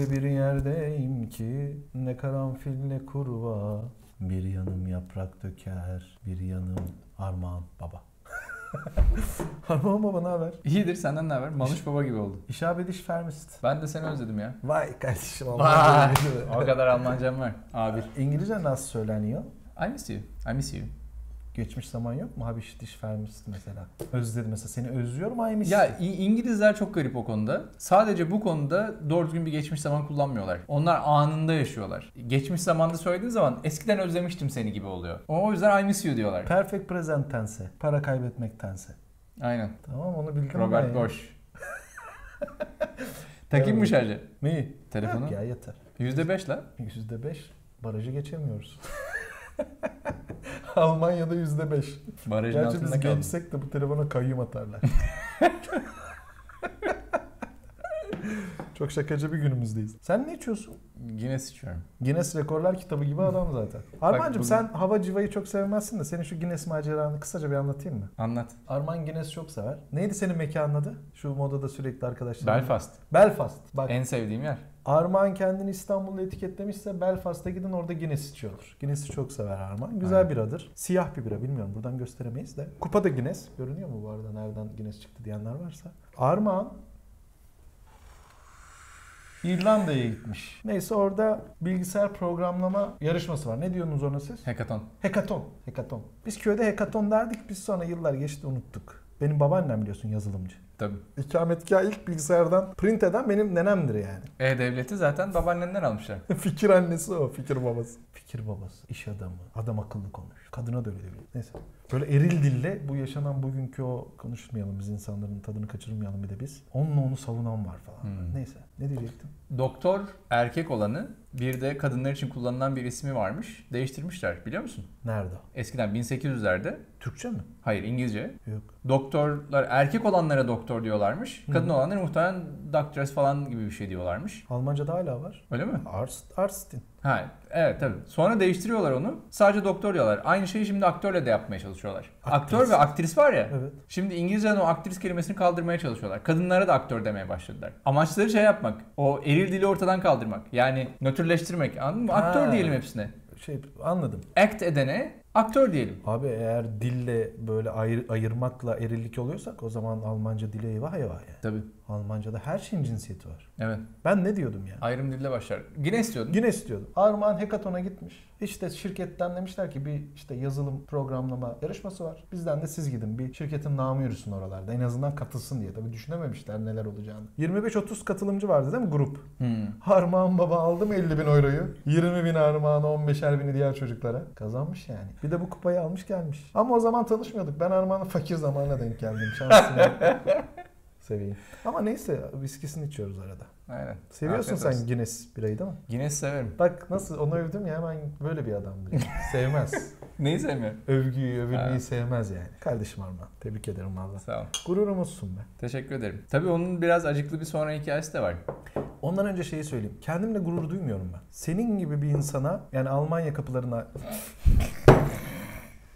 Öyle bir yerdeyim ki ne karanfil ne kurva. Bir yanım yaprak döker, bir yanım armağan baba. armağan baba ne haber? İyidir senden ne haber? Manuş baba gibi oldun. İşabediş fermist. Ben de seni özledim ya. Vay kardeşim Vay. Almanca o kadar Almancam var. Abi. İngilizce nasıl söyleniyor? I miss you. I miss you. Geçmiş zaman yok mu? Habiş diş fermist mesela. Özledim mesela seni özlüyorum ay miss. Ya İngilizler çok garip o konuda. Sadece bu konuda doğru düzgün bir geçmiş zaman kullanmıyorlar. Onlar anında yaşıyorlar. Geçmiş zamanda söylediğin zaman eskiden özlemiştim seni gibi oluyor. O yüzden I miss you diyorlar. Perfect present tense. Para kaybetmektense. Aynen. Tamam onu bildim Robert. Bosch. Takayım mı şarjı? Neyi? Telefonu. Yok ya yeter. %5 la. Yüzde beş. Barajı geçemiyoruz. Almanya'da yüzde beş. Barajın Gerçi biz kaldım. geçsek de bu telefona kayyum atarlar. Çok şakacı bir günümüzdeyiz. Sen ne içiyorsun? Guinness içiyorum. Guinness Rekorlar kitabı gibi adam zaten. Armancığım bugün- sen hava civayı çok sevmezsin de senin şu Guinness maceranı kısaca bir anlatayım mı? Anlat. Arman Guinness çok sever. Neydi senin mekanın adı? Şu modada sürekli arkadaşlar. Belfast. Belfast. Bak En sevdiğim yer. Armağan kendini İstanbul'da etiketlemişse Belfast'a gidin orada Guinness içiyordur. Guinness'i çok sever Armağan. Güzel Aynen. biradır. Siyah bir bira bilmiyorum buradan gösteremeyiz de. Kupada Guinness. Görünüyor mu bu arada nereden Guinness çıktı diyenler varsa. Armağan İrlanda'ya gitmiş. Neyse orada bilgisayar programlama yarışması var. Ne diyorsunuz ona siz? Hackathon. Hekaton. Hekaton. Biz köyde hekaton derdik. Biz sonra yıllar geçti unuttuk. Benim babaannem biliyorsun yazılımcı. Tabii. İkametgahı ilk bilgisayardan print eden benim nenemdir yani. E-Devlet'i zaten babaannenden almışlar. fikir annesi o, fikir babası. Fikir babası, iş adamı, adam akıllı konuş. Kadına da öyle diyor. Neyse. Böyle eril dille bu yaşanan bugünkü o konuşmayalım biz insanların tadını kaçırmayalım bir de biz. Onunla onu savunan var falan. Hmm. Neyse. Ne diyecektim? Doktor erkek olanı bir de kadınlar için kullanılan bir ismi varmış. Değiştirmişler biliyor musun? Nerede? Eskiden 1800'lerde Türkçe mi? hayır İngilizce Yok. doktorlar erkek olanlara doktor diyorlarmış. Hı. Kadın olanlara muhtemelen doctors falan gibi bir şey diyorlarmış. Almanca'da hala var. Öyle mi? Arst, Arstin. Ha evet tabii. Sonra değiştiriyorlar onu. Sadece doktor diyorlar. Aynı şeyi şimdi aktörle de yapmaya çalışıyorlar. Aktris. Aktör ve aktris var ya. Evet. Şimdi İngilizce'den o aktris kelimesini kaldırmaya çalışıyorlar. Kadınlara da aktör demeye başladılar. Amaçları şey yapmak. O eril dili ortadan kaldırmak. Yani nötrleştirmek. Anladın mı? Aktör Ha. diyelim hepsine. Şey anladım. Act edene aktör diyelim. Abi eğer dille böyle ayır, ayırmakla erillik oluyorsak o zaman Almanca dile eyvah eyvah yani. Tabii. Almanca'da her şeyin cinsiyeti var. Evet. Ben ne diyordum ya? Ayrım dille başlar. Yine istiyordun. Yine istiyordum. Armağan Hekaton'a gitmiş. İşte şirketten demişler ki bir işte yazılım programlama yarışması var. Bizden de siz gidin bir şirketin namı yürüsün oralarda. En azından katılsın diye. Tabii düşünememişler neler olacağını. 25-30 katılımcı vardı değil mi grup? Hmm. Armağan baba aldım 50 bin euroyu. 20 bin Armağan'a 15'er bini diğer çocuklara. Kazanmış yani. Bir de bu kupayı almış gelmiş. Ama o zaman tanışmıyorduk. Ben Armağan'ın fakir zamanına denk geldim. Şansım Seveyim. Ama neyse viskisini içiyoruz arada. Aynen. Seviyorsun Afiyet sen olsun. Guinness birayı değil mi? Guinness severim. Bak nasıl onu övdüm ya hemen böyle bir adamdır. yani. Sevmez. Neyi sevmiyorum? Övgüyü, övülmeyi Ha. sevmez yani. Kardeşim Armağan. Tebrik ederim valla. Sağ ol. Gururumuzsun be. Teşekkür ederim. Tabii onun biraz acıklı bir sonra hikayesi de var. Ondan önce şeyi söyleyeyim. Kendimle gurur duymuyorum ben. Senin gibi bir insana yani Almanya kapılarına...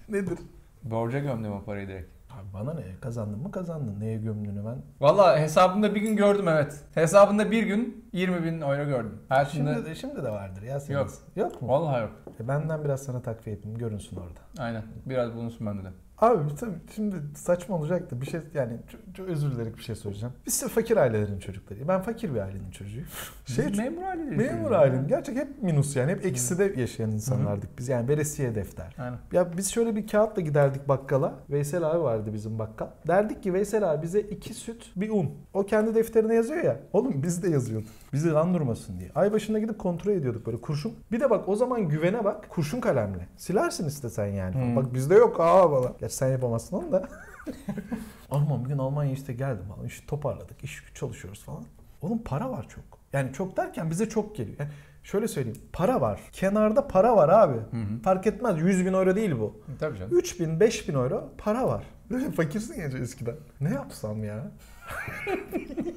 Nedir? Borca gömdüm o parayı direkt. Abi bana ne? Kazandın mı kazandın. Neye gömdüğünü ben. Valla hesabımda bir gün gördüm evet. Hesabında bir gün 20 bin euro gördüm. Hayatımda... Şimdi, şimdi de vardır ya senin. Yok. Yok mu? Vallahi yok. E benden biraz sana takviye yapayım. Görünsün orada. Aynen. Biraz bulunsun bende de. Abi tabii şimdi saçma olacak da bir şey yani çok, çok özür dilerim bir şey söyleyeceğim. Biz de fakir ailelerin çocukları. Ben fakir bir ailenin çocuğuyum. şey memur aileleri. memur ailem. Gerçek hep minus yani. Hep eksi de yaşayan insanlardık biz. Yani veresiye defter. Aynen. Ya biz şöyle bir kağıtla giderdik bakkala. Veysel abi vardı bizim bakkal. Derdik ki Veysel abi bize iki süt bir un. O kendi defterine yazıyor ya. Oğlum biz de yazıyorduk. Bizi kandırmasın diye. Ay başında gidip kontrol ediyorduk böyle kurşun. Bir de bak o zaman güvene bak kurşun kalemle. Silersin istesen yani. Hmm. Bak bizde yok aa bana. Gerçi sen yapamazsın onu da. Alman bir gün Almanya işte geldim falan. İşte toparladık. iş çalışıyoruz falan. Oğlum para var çok. Yani çok derken bize çok geliyor. Yani şöyle söyleyeyim. Para var. Kenarda para var abi. Hı hı. Fark etmez. 100 bin euro değil bu. Tabii canım. 3 bin, 5 bin euro para var. Böyle fakirsin ya eskiden. Ne yapsam ya?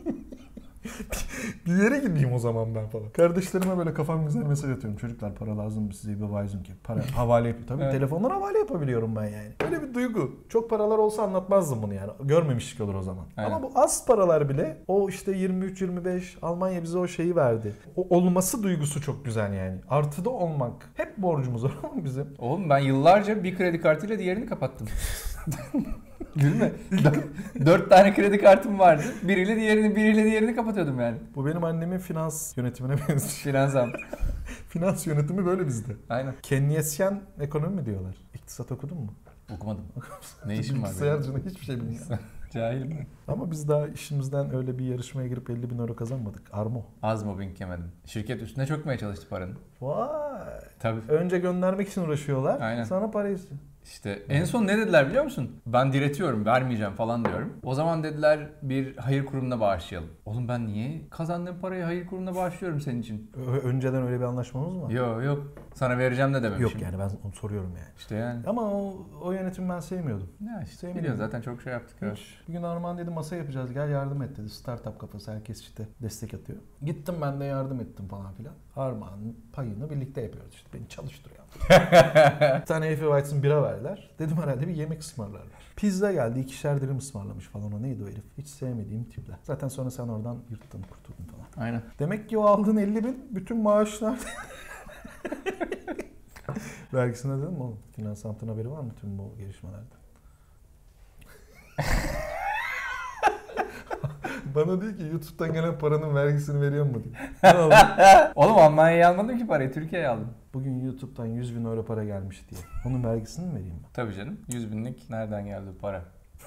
bir yere gideyim o zaman ben falan. Kardeşlerime böyle kafam güzel mesaj atıyorum. Çocuklar para lazım mı size bir vaizim ki? Para havale yapıyor. Tabii Evet. telefondan havale yapabiliyorum ben yani. Böyle bir duygu. Çok paralar olsa anlatmazdım bunu yani. Görmemişlik olur o zaman. Aynen. Ama bu az paralar bile o işte 23-25 Almanya bize o şeyi verdi. O olması duygusu çok güzel yani. Artıda olmak. Hep borcumuz var ama bizim. Oğlum ben yıllarca bir kredi kartıyla diğerini kapattım. Gülme. Dö- Dört tane kredi kartım vardı. Biriyle diğerini, biriyle diğerini kapatıyordum yani. Bu benim annemin finans yönetimine benziyor. Finansam. finans yönetimi böyle bizde. Aynen. Kenyesyen ekonomi mi diyorlar? İktisat okudun mu? Okumadım. Ne işim var? Bilgisayarcına hiçbir şey bilmiyorum. Cahilim ben. Ama biz daha işimizden öyle bir yarışmaya girip 50 bin euro kazanmadık. Armo. Az mobbing yemedim. Şirket üstüne çökmeye çalıştı paranın. Vay. Tabii. Önce göndermek için uğraşıyorlar. Aynen. Sonra para istiyor. İşte en son ne dediler biliyor musun? Ben diretiyorum, vermeyeceğim falan diyorum. O zaman dediler bir hayır kurumuna bağışlayalım. Oğlum ben niye kazandığım parayı hayır kurumuna bağışlıyorum senin için? Ö- önceden öyle bir anlaşmamız mı? Yok yok. Sana vereceğim de dememişim. Yok yani ben onu soruyorum yani. İşte yani. Ama o, o yönetimi ben sevmiyordum. Ya işte Sevmiyorum. biliyorsun zaten çok şey yaptık. evet. Hiç. Bir gün Armağan dedi masa yapacağız gel yardım et dedi. Startup kafası herkes işte destek atıyor. Gittim ben de yardım ettim falan filan. Armağan payını birlikte yapıyoruz işte beni çalıştırıyor. Bir tane Efe White'ın bira verdiler. Dedim herhalde bir yemek ısmarlarlar. Pizza geldi ikişer dilim ısmarlamış falan o neydi o herif. Hiç sevmediğim tipler. Zaten sonra sen oradan yırttın kurtuldun falan. Aynen. Demek ki o aldığın 50 bin bütün maaşlar... Vergisini ödedin mi oğlum? Finansantın haberi var mı tüm bu gelişmelerden? Bana diyor ki YouTube'dan gelen paranın vergisini veriyor mu diyor. Oğlum Almanya'ya almadım ki parayı. Türkiye'ye aldım. Bugün YouTube'dan 100 bin euro para gelmiş diye. Onun vergisini mi vereyim ben? Tabii canım. 100 binlik nereden geldi para?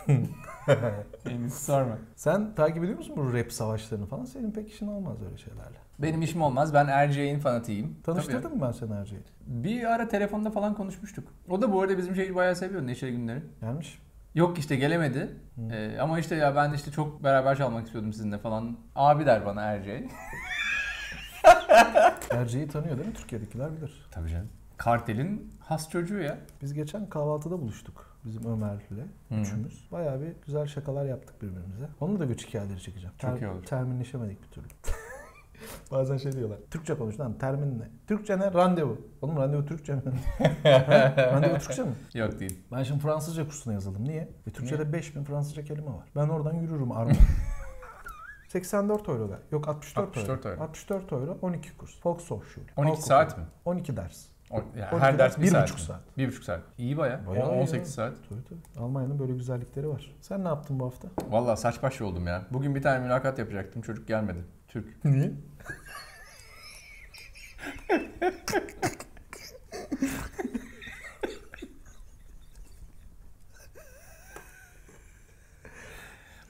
En iyisi sorma. Sen takip ediyor musun bu rap savaşlarını falan? Senin pek işin olmaz öyle şeylerle. Benim işim olmaz. Ben Erceğin fanatiyim. Tabii. Tanıştırdın mı ben seni Erce'yi? Bir ara telefonda falan konuşmuştuk. O da bu arada bizim şeyi bayağı seviyor Neşeli Günleri. Gelmiş. Yok işte gelemedi. Ee, ama işte ya ben de işte çok beraber çalmak istiyordum sizinle falan. Abi der bana Erceğin. Erce'yi tanıyor değil mi? Türkiye'dekiler bilir. Tabii canım. Kartelin has çocuğu ya. Biz geçen kahvaltıda buluştuk. Bizim Ömer'le. Hı. Üçümüz. Bayağı bir güzel şakalar yaptık birbirimize. Onu da göç hikayeleri çekeceğim. Çok iyi olur. Terminleşemedik bir türlü. Bazen şey diyorlar. Türkçe konuş lan termin ne? Türkçe ne? Randevu. Oğlum randevu Türkçe mi? Randevu Türkçe mi? Yok değil. Ben şimdi Fransızca kursuna yazıldım. Niye? E, Türkçe'de 5000 Fransızca kelime var. Ben oradan yürürüm arma. 84 euro galiba. Yok 64, 64 euro. 64 euro 12 kurs. Volkshochschule. 12 Halk saat mi? 12 ders. O, ya 12 her ders bir, bir saat. buçuk saat. Bir buçuk saat. İyi baya. Bayağı iyi 18 ya. saat. Tabii tabii. Almanya'nın böyle güzellikleri var. Sen ne yaptın bu hafta? Valla saç baş oldum ya. Bugün bir tane mülakat yapacaktım. Çocuk gelmedi. Türk. Niye?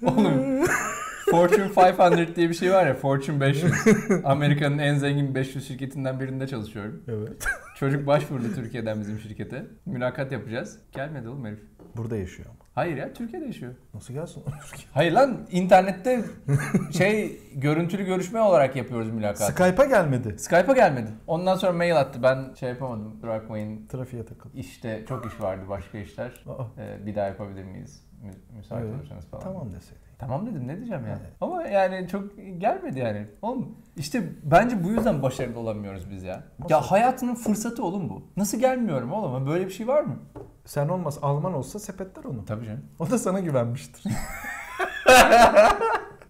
Oğlum Fortune 500 diye bir şey var ya Fortune 500. Amerika'nın en zengin 500 şirketinden birinde çalışıyorum. Evet. Çocuk başvurdu Türkiye'den bizim şirkete. Mülakat yapacağız. Gelmedi oğlum herif. Burada yaşıyor ama. Hayır ya Türkiye'de yaşıyor. Nasıl gelsin? Hayır lan internette şey görüntülü görüşme olarak yapıyoruz mülakatı. Skype'a gelmedi. Skype'a gelmedi. Ondan sonra mail attı. Ben şey yapamadım. Kusura bakmayın. Trafiğe takıldı. İşte çok iş vardı başka işler. Aa, Ee, bir daha yapabilir miyiz? Mü- müsait Evet. olursanız falan. tamam deseydin. Tamam dedim ne diyeceğim yani. Evet. Ama yani çok gelmedi yani. Oğlum işte bence bu yüzden başarılı olamıyoruz biz ya. Nasıl? Ya hayatının fırsatı oğlum bu. Nasıl gelmiyorum oğlum? Böyle bir şey var mı? Sen olmaz Alman olsa sepetler onu. Tabii canım. O da sana güvenmiştir.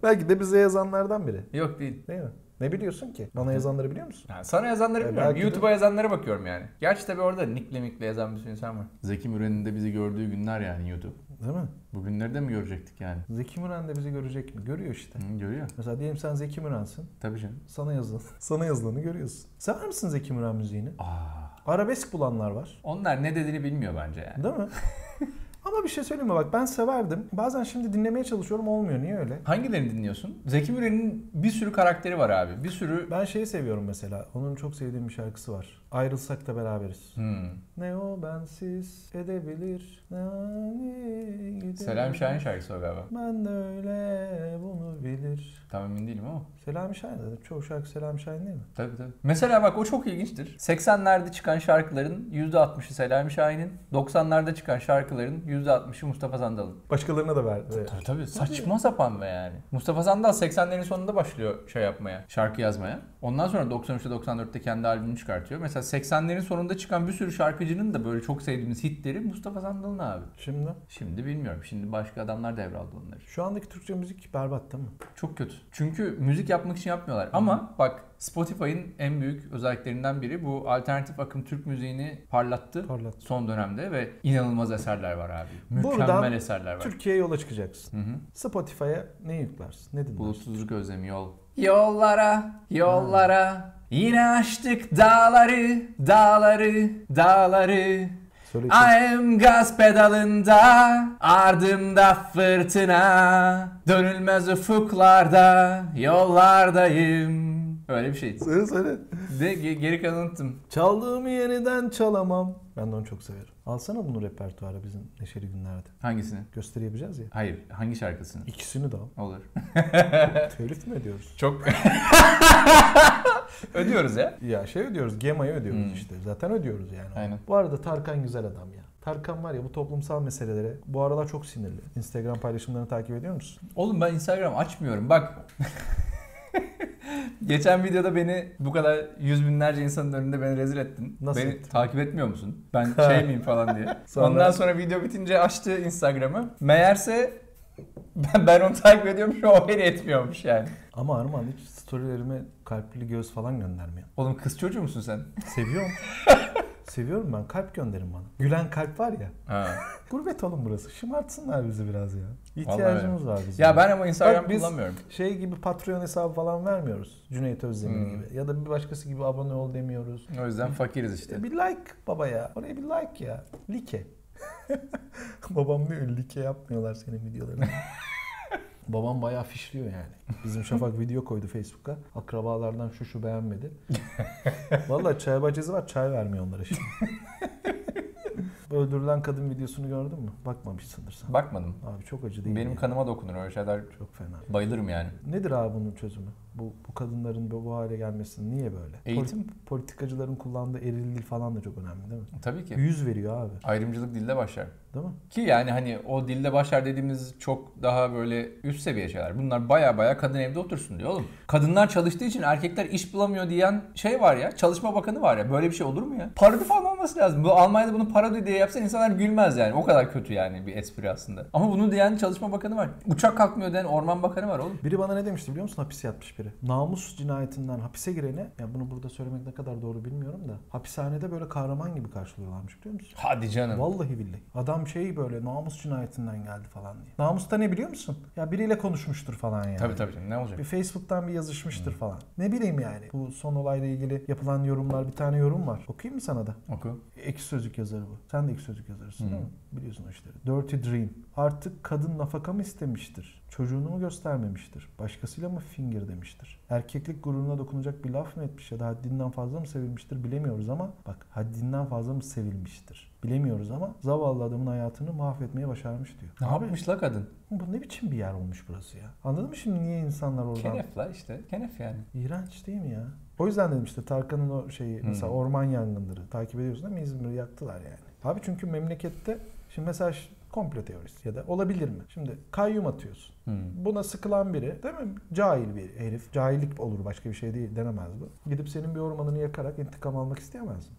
Belki de bize yazanlardan biri. Yok değil. Değil mi? Ne biliyorsun ki? Bana yazanları biliyor musun? Yani sana yazanları E, bilmiyorum. belki de- YouTube'a yazanlara bakıyorum yani. Gerçi tabii orada nickle mikle yazan bir sürü insan var. Zeki Müren'in de bizi gördüğü günler yani YouTube. Değil mi? Bugünleri de mi görecektik yani? Zeki Müren de bizi görecek mi? Görüyor işte. Hı, görüyor. Mesela diyelim sen Zeki Müren'sin. Tabii canım. Sana yazılan, sana yazılanı görüyorsun. Sever misin Zeki Müren müziğini? Aa. Arabesk bulanlar var. Onlar ne dediğini bilmiyor bence yani. Değil mi? Ama bir şey söyleyeyim mi? Bak ben severdim. Bazen şimdi dinlemeye çalışıyorum olmuyor. Niye öyle? Hangilerini dinliyorsun? Zeki Müren'in bir sürü karakteri var abi. Bir sürü... Ben şeyi seviyorum mesela. Onun çok sevdiğim bir şarkısı var. Ayrılsak da beraberiz. Hmm. Ne o bensiz edebilir. Ne hani gidebilir. Selam Şahin şarkısı o galiba. Ben de öyle bunu bilir. Tam emin değilim ama. Selami Şahin dedim. Çoğu şarkı Selami Şahin değil mi? Tabii tabii. Mesela bak o çok ilginçtir. 80'lerde çıkan şarkıların %60'ı Selami Şahin'in, 90'larda çıkan şarkıların %60'ı Mustafa Sandal'ın. Başkalarına da verdi. Tabii tabii saçma sapan ve yani. Mustafa Sandal 80'lerin sonunda başlıyor şey yapmaya, şarkı yazmaya. Ondan sonra 93'te 94'te kendi albümünü çıkartıyor. Mesela 80'lerin sonunda çıkan bir sürü şarkıcının da böyle çok sevdiğimiz hitleri Mustafa Sandal'ın abi. Şimdi Şimdi bilmiyorum. Şimdi başka adamlar devraldı onları. şu andaki Türkçe müzik berbat değil mi? Çok kötü. Çünkü müzik yapmak için yapmıyorlar. Ama bak Spotify'ın en büyük özelliklerinden biri bu alternatif akım Türk müziğini parlattı. Parlat. Son dönemde ve inanılmaz eserler var abi. Mükemmel Buradan eserler var. Türkiye'ye yola çıkacaksın. Hı hı. Spotify'a ne yüklersin? Ne dinlersin? Bulutsuzluk özlemi yol. Yollara, yollara Yine açtık dağları, dağları, dağları I'm gaz pedalında, ardımda fırtına Dönülmez ufuklarda, yollardayım Öyle bir şey. Söyle söyle. De ge- geri kalanı unuttum. Çaldığımı yeniden çalamam. Ben de onu çok severim. Alsana bunu repertuara bizim neşeli günlerde. Hangisini? Gösteri yapacağız ya. Hayır, hangi şarkısını? İkisini de al. Olur. Telif mi ediyoruz? Çok... Ödüyoruz ya. Ya şey ödüyoruz, GEMA'yı ödüyoruz Hmm. işte. Zaten ödüyoruz yani. Aynen. Bu arada Tarkan güzel adam ya. Tarkan var ya bu toplumsal meselelere bu aralar çok sinirli. Instagram paylaşımlarını takip ediyor musun? Oğlum ben Instagram açmıyorum. Bak. Geçen videoda beni bu kadar yüz binlerce insanın önünde beni rezil ettin. Nasıl beni ettim? takip etmiyor musun? Ben şey miyim falan diye. Sonra? Ondan sonra video bitince açtı Instagram'ı. Meğerse ben, ben onu takip ediyormuş o beni etmiyormuş yani. Ama Arman hiç storylerime kalpli göz falan göndermiyor. Oğlum kız çocuğu musun sen? Seviyorum. Seviyorum ben. Kalp gönderin bana. Gülen kalp var ya. Ha. Gurbet oğlum burası. Şımartsınlar bizi bizim ya. İhtiyacımız var bizim. Ya ben ama Instagram Bak biz- kullanmıyorum. şey gibi Patreon hesabı falan vermiyoruz. Cüneyt Özdemir Hmm. gibi. Ya da bir başkası gibi abone ol demiyoruz. O yüzden fakiriz işte. Bir like baba ya. Oraya bir like ya. Like. Babam diyor like yapmıyorlar senin videolarını. Babam bayağı fişliyor yani. Bizim Şafak video koydu Facebook'a. Akrabalardan şu şu beğenmedi. Vallahi çay bacası var çay vermiyor onlara şimdi. Öldürülen kadın videosunu gördün mü? Bakmamışsındır sen. Bakmadım. Abi çok acı değil Benim mi? kanıma dokunur öyle şeyler. Çok fena. Bayılırım yani. Nedir abi bunun çözümü? Bu, bu kadınların bu, bu hale gelmesinin niye böyle? Eğitim. Poli- politikacıların kullandığı eril dil falan da çok önemli değil mi? Tabii ki. Yüz veriyor abi. Ayrımcılık dilde başlar. Değil mi? Ki yani hani o dilde başlar dediğimiz çok daha böyle üst seviye şeyler. Bunlar baya baya kadın evde otursun diyor oğlum. Kadınlar çalıştığı için erkekler iş bulamıyor diyen şey var ya. Çalışma bakanı var ya. Böyle bir şey olur mu ya? Parodi falan olması lazım. Bu Almanya'da bunu parodi diye yapsa insanlar gülmez yani. O kadar kötü yani bir espri aslında. Ama bunu diyen çalışma bakanı var. Uçak kalkmıyor diyen orman bakanı var oğlum. Biri bana ne demişti biliyor musun? Hapis yatmış biri. Namus cinayetinden hapise girene, ya bunu burada söylemek ne kadar doğru bilmiyorum da. Hapishanede böyle kahraman gibi karşılıyorlarmış biliyor musun? Hadi canım. Vallahi billahi. Adam şey böyle namus cinayetinden geldi falan diye. Namus da ne biliyor musun? Ya biriyle konuşmuştur falan yani. Tabii tabii canım. Ne olacak? Bir Facebook'tan bir yazışmıştır falan. Ne bileyim yani. Bu son olayla ilgili yapılan yorumlar bir tane yorum var. Okuyayım mı sana da? Oku. Ekşi Sözlük yazarı bu. Sen de Ekşi Sözlük yazarısın Hı. değil mi? Biliyorsun o işleri. Dirty Dream. Artık kadın nafaka mı istemiştir? Çocuğunu mu göstermemiştir? Başkasıyla mı finger demiştir? Erkeklik gururuna dokunacak bir laf mı etmiş ya da haddinden fazla mı sevilmiştir bilemiyoruz ama bak haddinden fazla mı sevilmiştir? Bilemiyoruz ama zavallı adamın hayatını mahvetmeye başarmış diyor. Ne Abi yapmış la kadın? bu ne biçim bir yer olmuş burası ya? Anladın mı şimdi niye insanlar oradan... Kenef la işte. Kenef yani. İğrenç değil mi ya? O yüzden dedim işte Tarkan'ın o şeyi Hmm. mesela orman yangınları takip ediyorsun değil mi? İzmir'i yaktılar yani. Abi çünkü memlekette şimdi mesela komplo teorisi ya da olabilir mi? Şimdi kayyum atıyorsun. Hmm. Buna sıkılan biri değil mi? Cahil bir herif. Cahillik olur başka bir şey değil denemez bu. Gidip senin bir ormanını yakarak intikam almak isteyemez mi?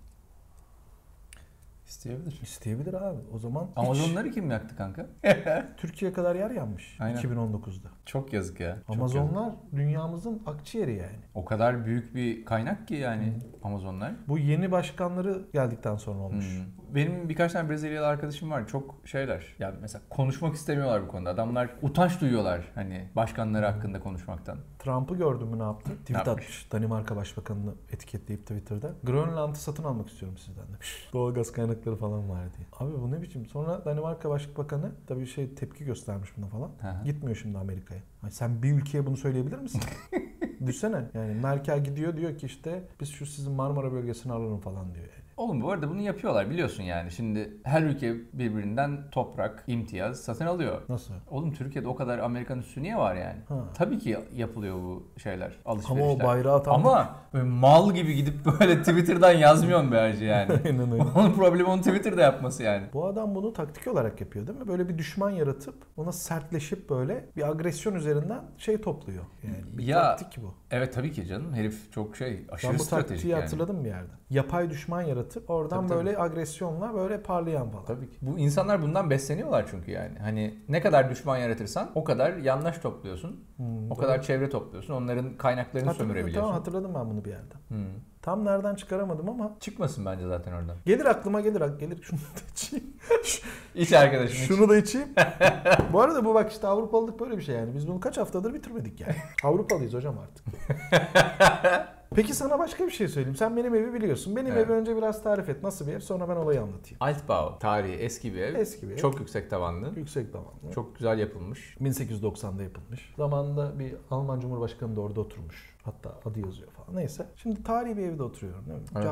İsteyebilir. İsteyebilir abi. O zaman hiç- Amazonları kim yaktı kanka? Türkiye kadar yer yanmış Aynen. 2019'da. Çok yazık ya. Çok yazık. Amazonlar dünyamızın akciğeri yani. O kadar büyük bir kaynak ki yani Hı. Amazonlar. Bu yeni başkanları geldikten sonra olmuş. Hmm. Benim birkaç tane Brezilyalı arkadaşım var. Çok şeyler. Yani mesela konuşmak istemiyorlar bu konuda. Adamlar utanç duyuyorlar hani başkanları hakkında konuşmaktan. Trump'ı gördün mü ne yaptı? Tweet yapmış? atmış. Danimarka Başbakanı'nı etiketleyip Twitter'da. Grönland'ı satın almak istiyorum sizden demiş. Doğalgaz kaynakları falan var diye. Abi bu ne biçim? Sonra Danimarka Başbakanı tabii şey tepki göstermiş buna falan. Hı. Gitmiyor şimdi Amerika'ya. Ay sen bir ülkeye bunu söyleyebilir misin? Düşsene. Yani Merkel gidiyor diyor ki işte biz şu sizin Marmara bölgesini alalım falan diyor. Oğlum bu arada bunu yapıyorlar biliyorsun yani. Şimdi her ülke birbirinden toprak, imtiyaz satın alıyor. Nasıl? Oğlum Türkiye'de o kadar Amerikan üssü niye var yani? Ha. Tabii ki yapılıyor bu şeyler, Ama alışverişler. o bayrağı tam... Ama böyle mal gibi gidip böyle Twitter'dan yazmıyorsun be hacı yani. Aynen öyle. Onun problemi onu Twitter'da yapması yani. Bu adam bunu taktik olarak yapıyor değil mi? Böyle bir düşman yaratıp ona sertleşip böyle bir agresyon üzerinden şey topluyor. Yani bir Ya, taktik bu. Evet tabii ki canım. Herif çok şey, aşırı Ben bu stratejik taktiği yani. hatırladım bir yerde. Yapay düşman yaratıp oradan Tabii, tabii. böyle agresyonla böyle parlayan falan. Tabii ki. Bu insanlar bundan besleniyorlar çünkü yani. Hani ne kadar düşman yaratırsan o kadar yandaş topluyorsun. Hmm, O doğru. kadar çevre topluyorsun. Onların kaynaklarını Hatırladım, sömürebiliyorsun. Tamam hatırladım ben bunu bir yerden. Hmm. Tam nereden çıkaramadım ama Çıkmasın bence zaten oradan. gelir aklıma gelir gelir şunu da içeyim. İç arkadaşım iç. şunu da içeyim. bu arada bu bak işte Avrupalılık böyle bir şey yani. Biz bunu kaç haftadır bitirmedik yani. Avrupalıyız hocam artık. Peki sana başka bir şey söyleyeyim. Sen benim evi biliyorsun. Benim Evet. evi önce biraz tarif et. Nasıl bir ev? Sonra ben olayı anlatayım. Altbau tarihi eski bir ev. Eski bir ev. Çok yüksek tavanlı. Yüksek tavanlı. Çok güzel yapılmış. 1890'da yapılmış. Zamanında bir Alman Cumhurbaşkanı da orada oturmuş. Hatta adı yazıyor falan. Neyse. Şimdi tarihi bir evde oturuyorum değil mi? Evet.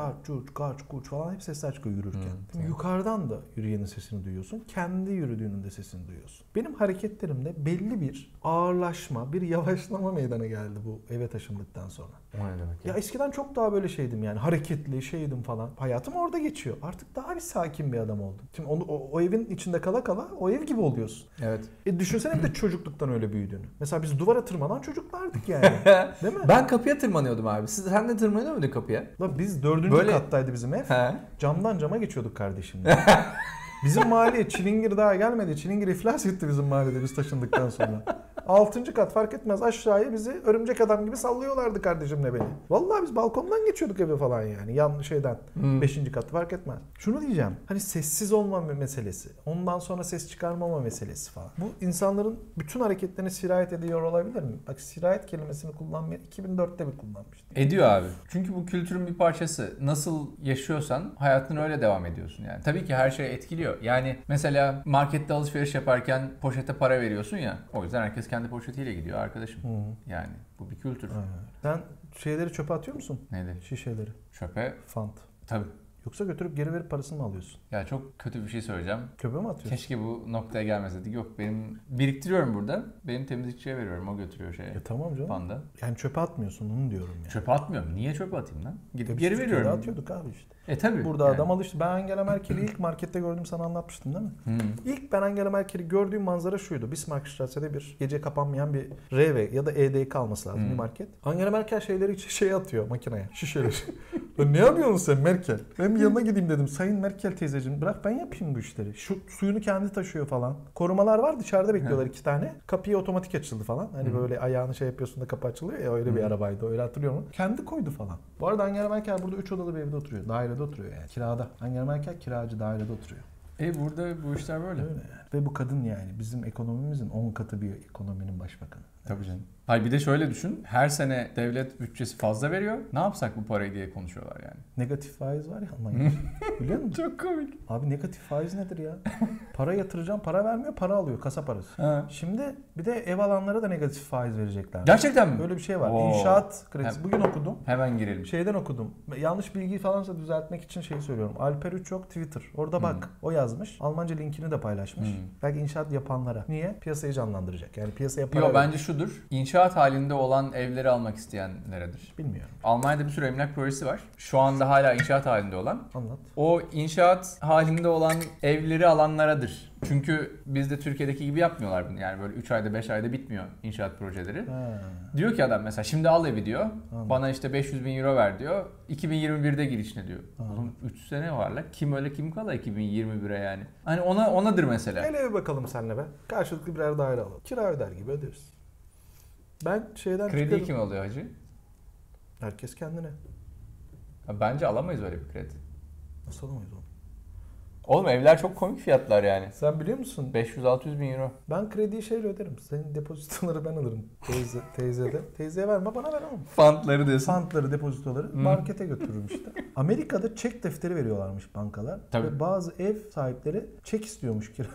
Car, kuç falan hep sesler çıkıyor yürürken. Mi? tamam. Yukarıdan da yürüyenin sesini duyuyorsun. Kendi yürüdüğünün de sesini duyuyorsun. Benim hareketlerimde belli bir ağırlaşma, bir yavaşlama meydana geldi bu eve taşındıktan sonra. Demek Ya eskiden çok daha böyle şeydim yani hareketli şeydim falan. Hayatım orada geçiyor. Artık daha bir sakin bir adam oldum. Şimdi onu, o, o evin içinde kala kala o ev gibi oluyorsun. Evet. E düşünsene bir de çocukluktan öyle büyüdüğünü. Mesela biz duvara tırmanan çocuklardık yani. Değil mi? ben kapıya tırmanıyordum abi. Siz sen de tırmanıyor muydun kapıya? Lan biz dördüncü Böyle- kattaydı bizim ev. He. Camdan cama geçiyorduk kardeşimle. bizim mahalleye Çilingir daha gelmedi. Çilingir iflas etti bizim mahallede biz taşındıktan sonra. Altıncı kat fark etmez aşağıya bizi örümcek adam gibi sallıyorlardı kardeşimle beni. Vallahi biz balkondan geçiyorduk eve falan yani. Yan şeyden. Hmm. Beşinci kat fark etmez. Şunu diyeceğim. Hani sessiz olma meselesi. Ondan sonra ses çıkarmama meselesi falan. Bu insanların bütün hareketlerine sirayet ediyor olabilir mi? Bak sirayet kelimesini kullanmaya 2004'te bir kullanmıştım. Ediyor abi. Çünkü bu kültürün bir parçası. Nasıl yaşıyorsan hayatına öyle devam ediyorsun yani. Tabii ki her şey etkiliyor. Yani mesela markette alışveriş yaparken poşete para veriyorsun ya. O yüzden herkes kendi poşetiyle gidiyor arkadaşım. Yani bu bir kültür. Sen şeyleri çöpe atıyor musun? Neydi? Şişeleri. Çöpe. Fant. Tabii. Yoksa götürüp geri verip parasını mı alıyorsun? Ya çok kötü bir şey söyleyeceğim. Çöpe mi atıyorsun? Keşke bu noktaya gelmeseydik. Yok benim biriktiriyorum burada. Benim temizlikçiye veriyorum. O götürüyor şeye. E tamam canım. Panda. Yani çöpe atmıyorsun onu diyorum yani. Çöpe atmıyorum. Niye çöpe atayım lan? Gidip biz geri veriyorum. atıyorduk abi işte. E tabii. Burada yani. adam alıştı. Ben Angela Merkel'i ilk markette gördüm sana anlatmıştım değil mi? Hı. İlk ben Angela Merkel'i gördüğüm manzara şuydu. Bismarckstrasse'de bir gece kapanmayan bir RV ya da EDK alması lazım Hmm. bir market. Angela Merkel şeyleri şey atıyor makineye. Şişeleri. Ne yapıyorsun sen Merkel? Bir yanına gideyim dedim. Sayın Merkel teyzeciğim bırak ben yapayım bu işleri. Şu suyunu kendi taşıyor falan. Korumalar var dışarıda bekliyorlar iki tane. Kapıyı otomatik açıldı falan. Hani Hı. böyle ayağını şey yapıyorsun da kapı açılıyor ya öyle bir arabaydı. Öyle hatırlıyor musun? Kendi koydu falan. Bu arada Angela Merkel burada 3 odalı bir evde oturuyor. Dairede oturuyor yani. Kirada. Angela Merkel kiracı dairede oturuyor. E burada bu işler böyle. Öyle yani. Ve bu kadın yani bizim ekonomimizin 10 katı bir ekonominin başbakanı. Tabii canım. Hayır bir de şöyle düşün. Her sene devlet bütçesi fazla veriyor. Ne yapsak bu parayı diye konuşuyorlar yani. Negatif faiz var ya Almanya'da. Biliyor musun? Çok komik. Abi negatif faiz nedir ya? Para yatıracağım, para vermiyor, para alıyor, kasa parası. Ha. Şimdi bir de ev alanlara da negatif faiz verecekler. Gerçekten mi? Böyle bir şey var. Oo. İnşaat kredisi. Hem- Bugün okudum. Hemen girelim. Şeyden okudum. Yanlış bilgi falansa düzeltmek için şeyi söylüyorum. Alper Uçok Twitter. Orada bak. O yazmış. Almanca linkini de paylaşmış. Hmm. Belki inşaat yapanlara. Niye? Piyasayı canlandıracak. Yani piyasaya para Yo ver- bence şudur. İnşaat halinde olan evleri almak isteyenleredir. Bilmiyorum. Almanya'da bir sürü emlak projesi var. Şu anda hala inşaat halinde olan. Anlat. O inşaat halinde olan evleri alanlaradır. Çünkü bizde Türkiye'deki gibi yapmıyorlar bunu. Yani böyle 3 ayda 5 ayda bitmiyor inşaat projeleri. Ha. Diyor ki adam mesela şimdi al evi diyor. Anladım. Bana işte 500 bin euro ver diyor. 2021'de girişine diyor. Anladım. Oğlum 3 sene var la. Kim öyle kim kala 2021'e yani. Hani ona onadır mesela. Gel eve bakalım senle be. Karşılıklı birer daire alalım. Kira öder gibi öderiz. Ben şeyden Krediyi çıkarım. kim alıyor hacı? Herkes kendine. Ha, Bence alamayız öyle bir kredi. Nasıl alamayız onu? Oğlum evler çok komik fiyatlar yani. Sen biliyor musun? 500-600 bin euro. Ben krediyi şeyle öderim. Senin depozitoları ben alırım. Teyze, teyzede. Teyzeye verme bana ver oğlum. Fantları diyorsun. Fantları, depozitoları markete götürürüm işte. Amerika'da çek defteri veriyorlarmış bankalar. Tabii. Ve bazı ev sahipleri çek istiyormuş kira.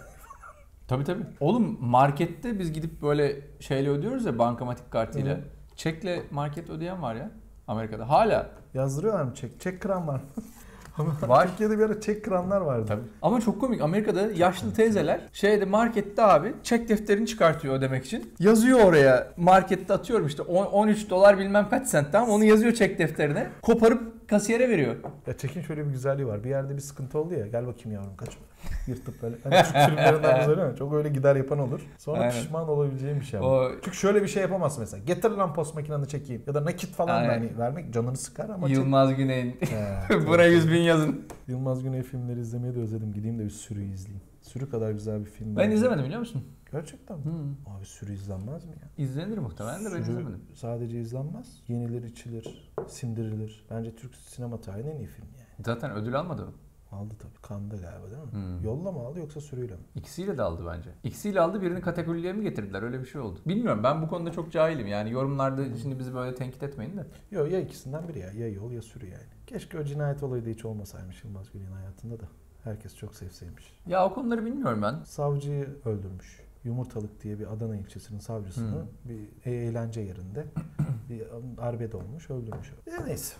Tabii tabii. Oğlum markette biz gidip böyle şeyle ödüyoruz ya bankamatik kartıyla. Hı. Çekle market ödeyen var ya Amerika'da. Hala. Yazdırıyorlar mı çek? Çek kıran var mı? Var. Türkiye'de bir ara çek kıranlar vardı. Tabii. Ama çok komik. Amerika'da yaşlı teyzeler şeyde markette abi çek defterini çıkartıyor ödemek için. Yazıyor oraya markette atıyorum işte on- 13 dolar bilmem kaç sent tamam onu yazıyor çek defterine. Koparıp kasiyere veriyor. Ya çekin şöyle bir güzelliği var. Bir yerde bir sıkıntı oldu ya. Gel bakayım yavrum kaçma. Yırtıp böyle. Hani Türk filmlerinden söylüyor ya, Çok öyle gider yapan olur. Sonra Aynen. pişman olabileceğim bir şey. ama. O Çünkü şöyle bir şey yapamazsın mesela. Getir lan post makinanı çekeyim. Ya da nakit falan da Aynen. hani vermek canını sıkar ama çek. Yılmaz Güney'in He, buna 100 bin yazın. Yılmaz Güney filmleri izlemeyi de özledim. Gideyim de bir sürü izleyeyim. Sürü kadar güzel bir film. Ben izlemedim biliyor musun? Gerçekten mi? Hmm. Abi sürü izlenmez mi ya? İzlenir muhtemelen de ben izlemedim. sadece izlenmez. Yenilir, içilir, sindirilir. Bence Türk sinema tarihinin en iyi filmi yani. Zaten ödül almadı mı? Aldı tabii. Kanda galiba değil mi? Hmm. Yolla mı aldı yoksa sürüyle mi? İkisiyle de aldı bence. İkisiyle aldı birini kategoriye mi getirdiler öyle bir şey oldu. Bilmiyorum ben bu konuda çok cahilim yani yorumlarda şimdi bizi böyle tenkit etmeyin de. Yok ya ikisinden biri ya. Ya yol ya sürü yani. Keşke o cinayet olayı da hiç olmasaymış Yılmaz Güney'in hayatında da. Herkes çok sevseymiş. Ya o konuları bilmiyorum ben. Savcıyı öldürmüş. Yumurtalık diye bir Adana ilçesinin savcısını Hmm. bir e- eğlence yerinde bir arbede olmuş öldürmüş. E, neyse.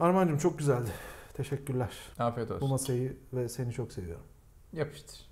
Armancığım çok güzeldi. Teşekkürler. Afiyet Bu olsun. masayı ve seni çok seviyorum. Yapıştır.